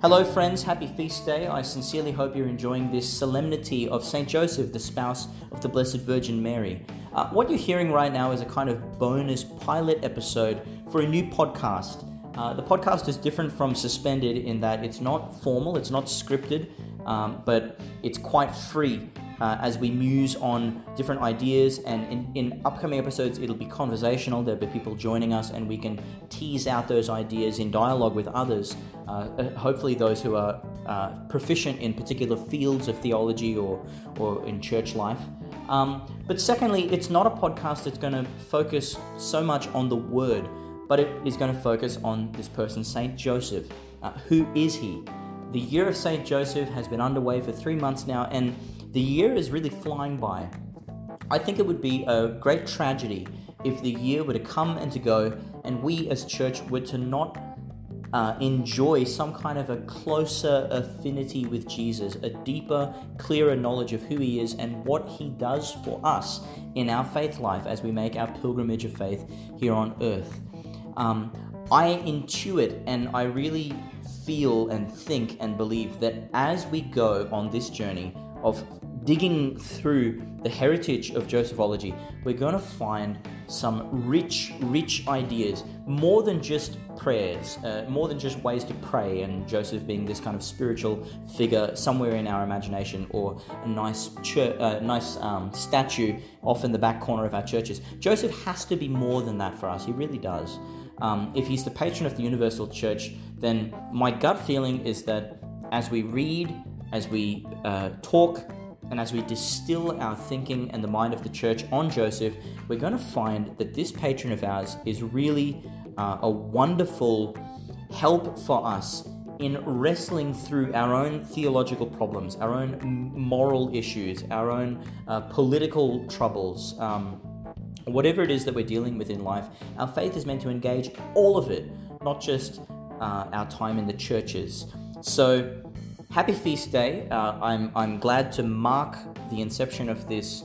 Hello, friends. Happy feast day. I sincerely hope you're enjoying this solemnity of St. Joseph, the spouse of the Blessed Virgin Mary. Uh, what you're hearing right now is a kind of bonus pilot episode for a new podcast. Uh, the podcast is different from Suspended in that it's not formal, it's not scripted, um, but it's quite free uh, as we muse on different ideas. And in, in upcoming episodes, it'll be conversational. There'll be people joining us, and we can tease out those ideas in dialogue with others. Uh, uh, hopefully, those who are uh, proficient in particular fields of theology or, or in church life. Um, but secondly, it's not a podcast that's going to focus so much on the word, but it is going to focus on this person, Saint Joseph. Uh, who is he? The year of Saint Joseph has been underway for three months now, and the year is really flying by. I think it would be a great tragedy if the year were to come and to go, and we as church were to not uh, enjoy some kind of a closer affinity with Jesus, a deeper, clearer knowledge of who He is and what He does for us in our faith life as we make our pilgrimage of faith here on earth. Um, I intuit and I really feel and think and believe that as we go on this journey, of digging through the heritage of Josephology, we're going to find some rich, rich ideas, more than just prayers, uh, more than just ways to pray, and Joseph being this kind of spiritual figure somewhere in our imagination, or a nice church, uh, nice um, statue off in the back corner of our churches. Joseph has to be more than that for us. He really does. Um, if he's the patron of the universal church, then my gut feeling is that as we read as we uh, talk and as we distill our thinking and the mind of the church on Joseph, we're going to find that this patron of ours is really uh, a wonderful help for us in wrestling through our own theological problems, our own moral issues, our own uh, political troubles. Um, whatever it is that we're dealing with in life, our faith is meant to engage all of it, not just uh, our time in the churches. So, happy feast day. Uh, I'm, I'm glad to mark the inception of this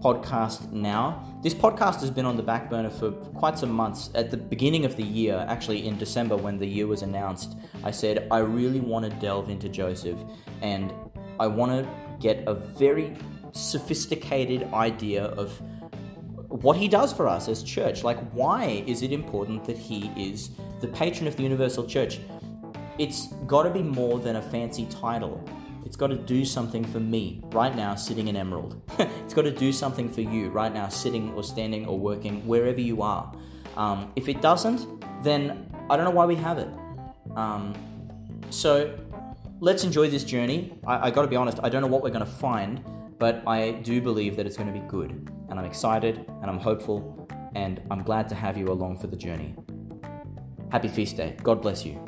podcast now. This podcast has been on the back burner for quite some months. At the beginning of the year, actually in December when the year was announced, I said, I really want to delve into Joseph and I want to get a very sophisticated idea of what he does for us as church. Like, why is it important that he is the patron of the universal church? It's got to be more than a fancy title. It's got to do something for me right now, sitting in Emerald. it's got to do something for you right now, sitting or standing or working wherever you are. Um, if it doesn't, then I don't know why we have it. Um, so let's enjoy this journey. I, I got to be honest, I don't know what we're going to find, but I do believe that it's going to be good. And I'm excited and I'm hopeful, and I'm glad to have you along for the journey. Happy feast day. God bless you.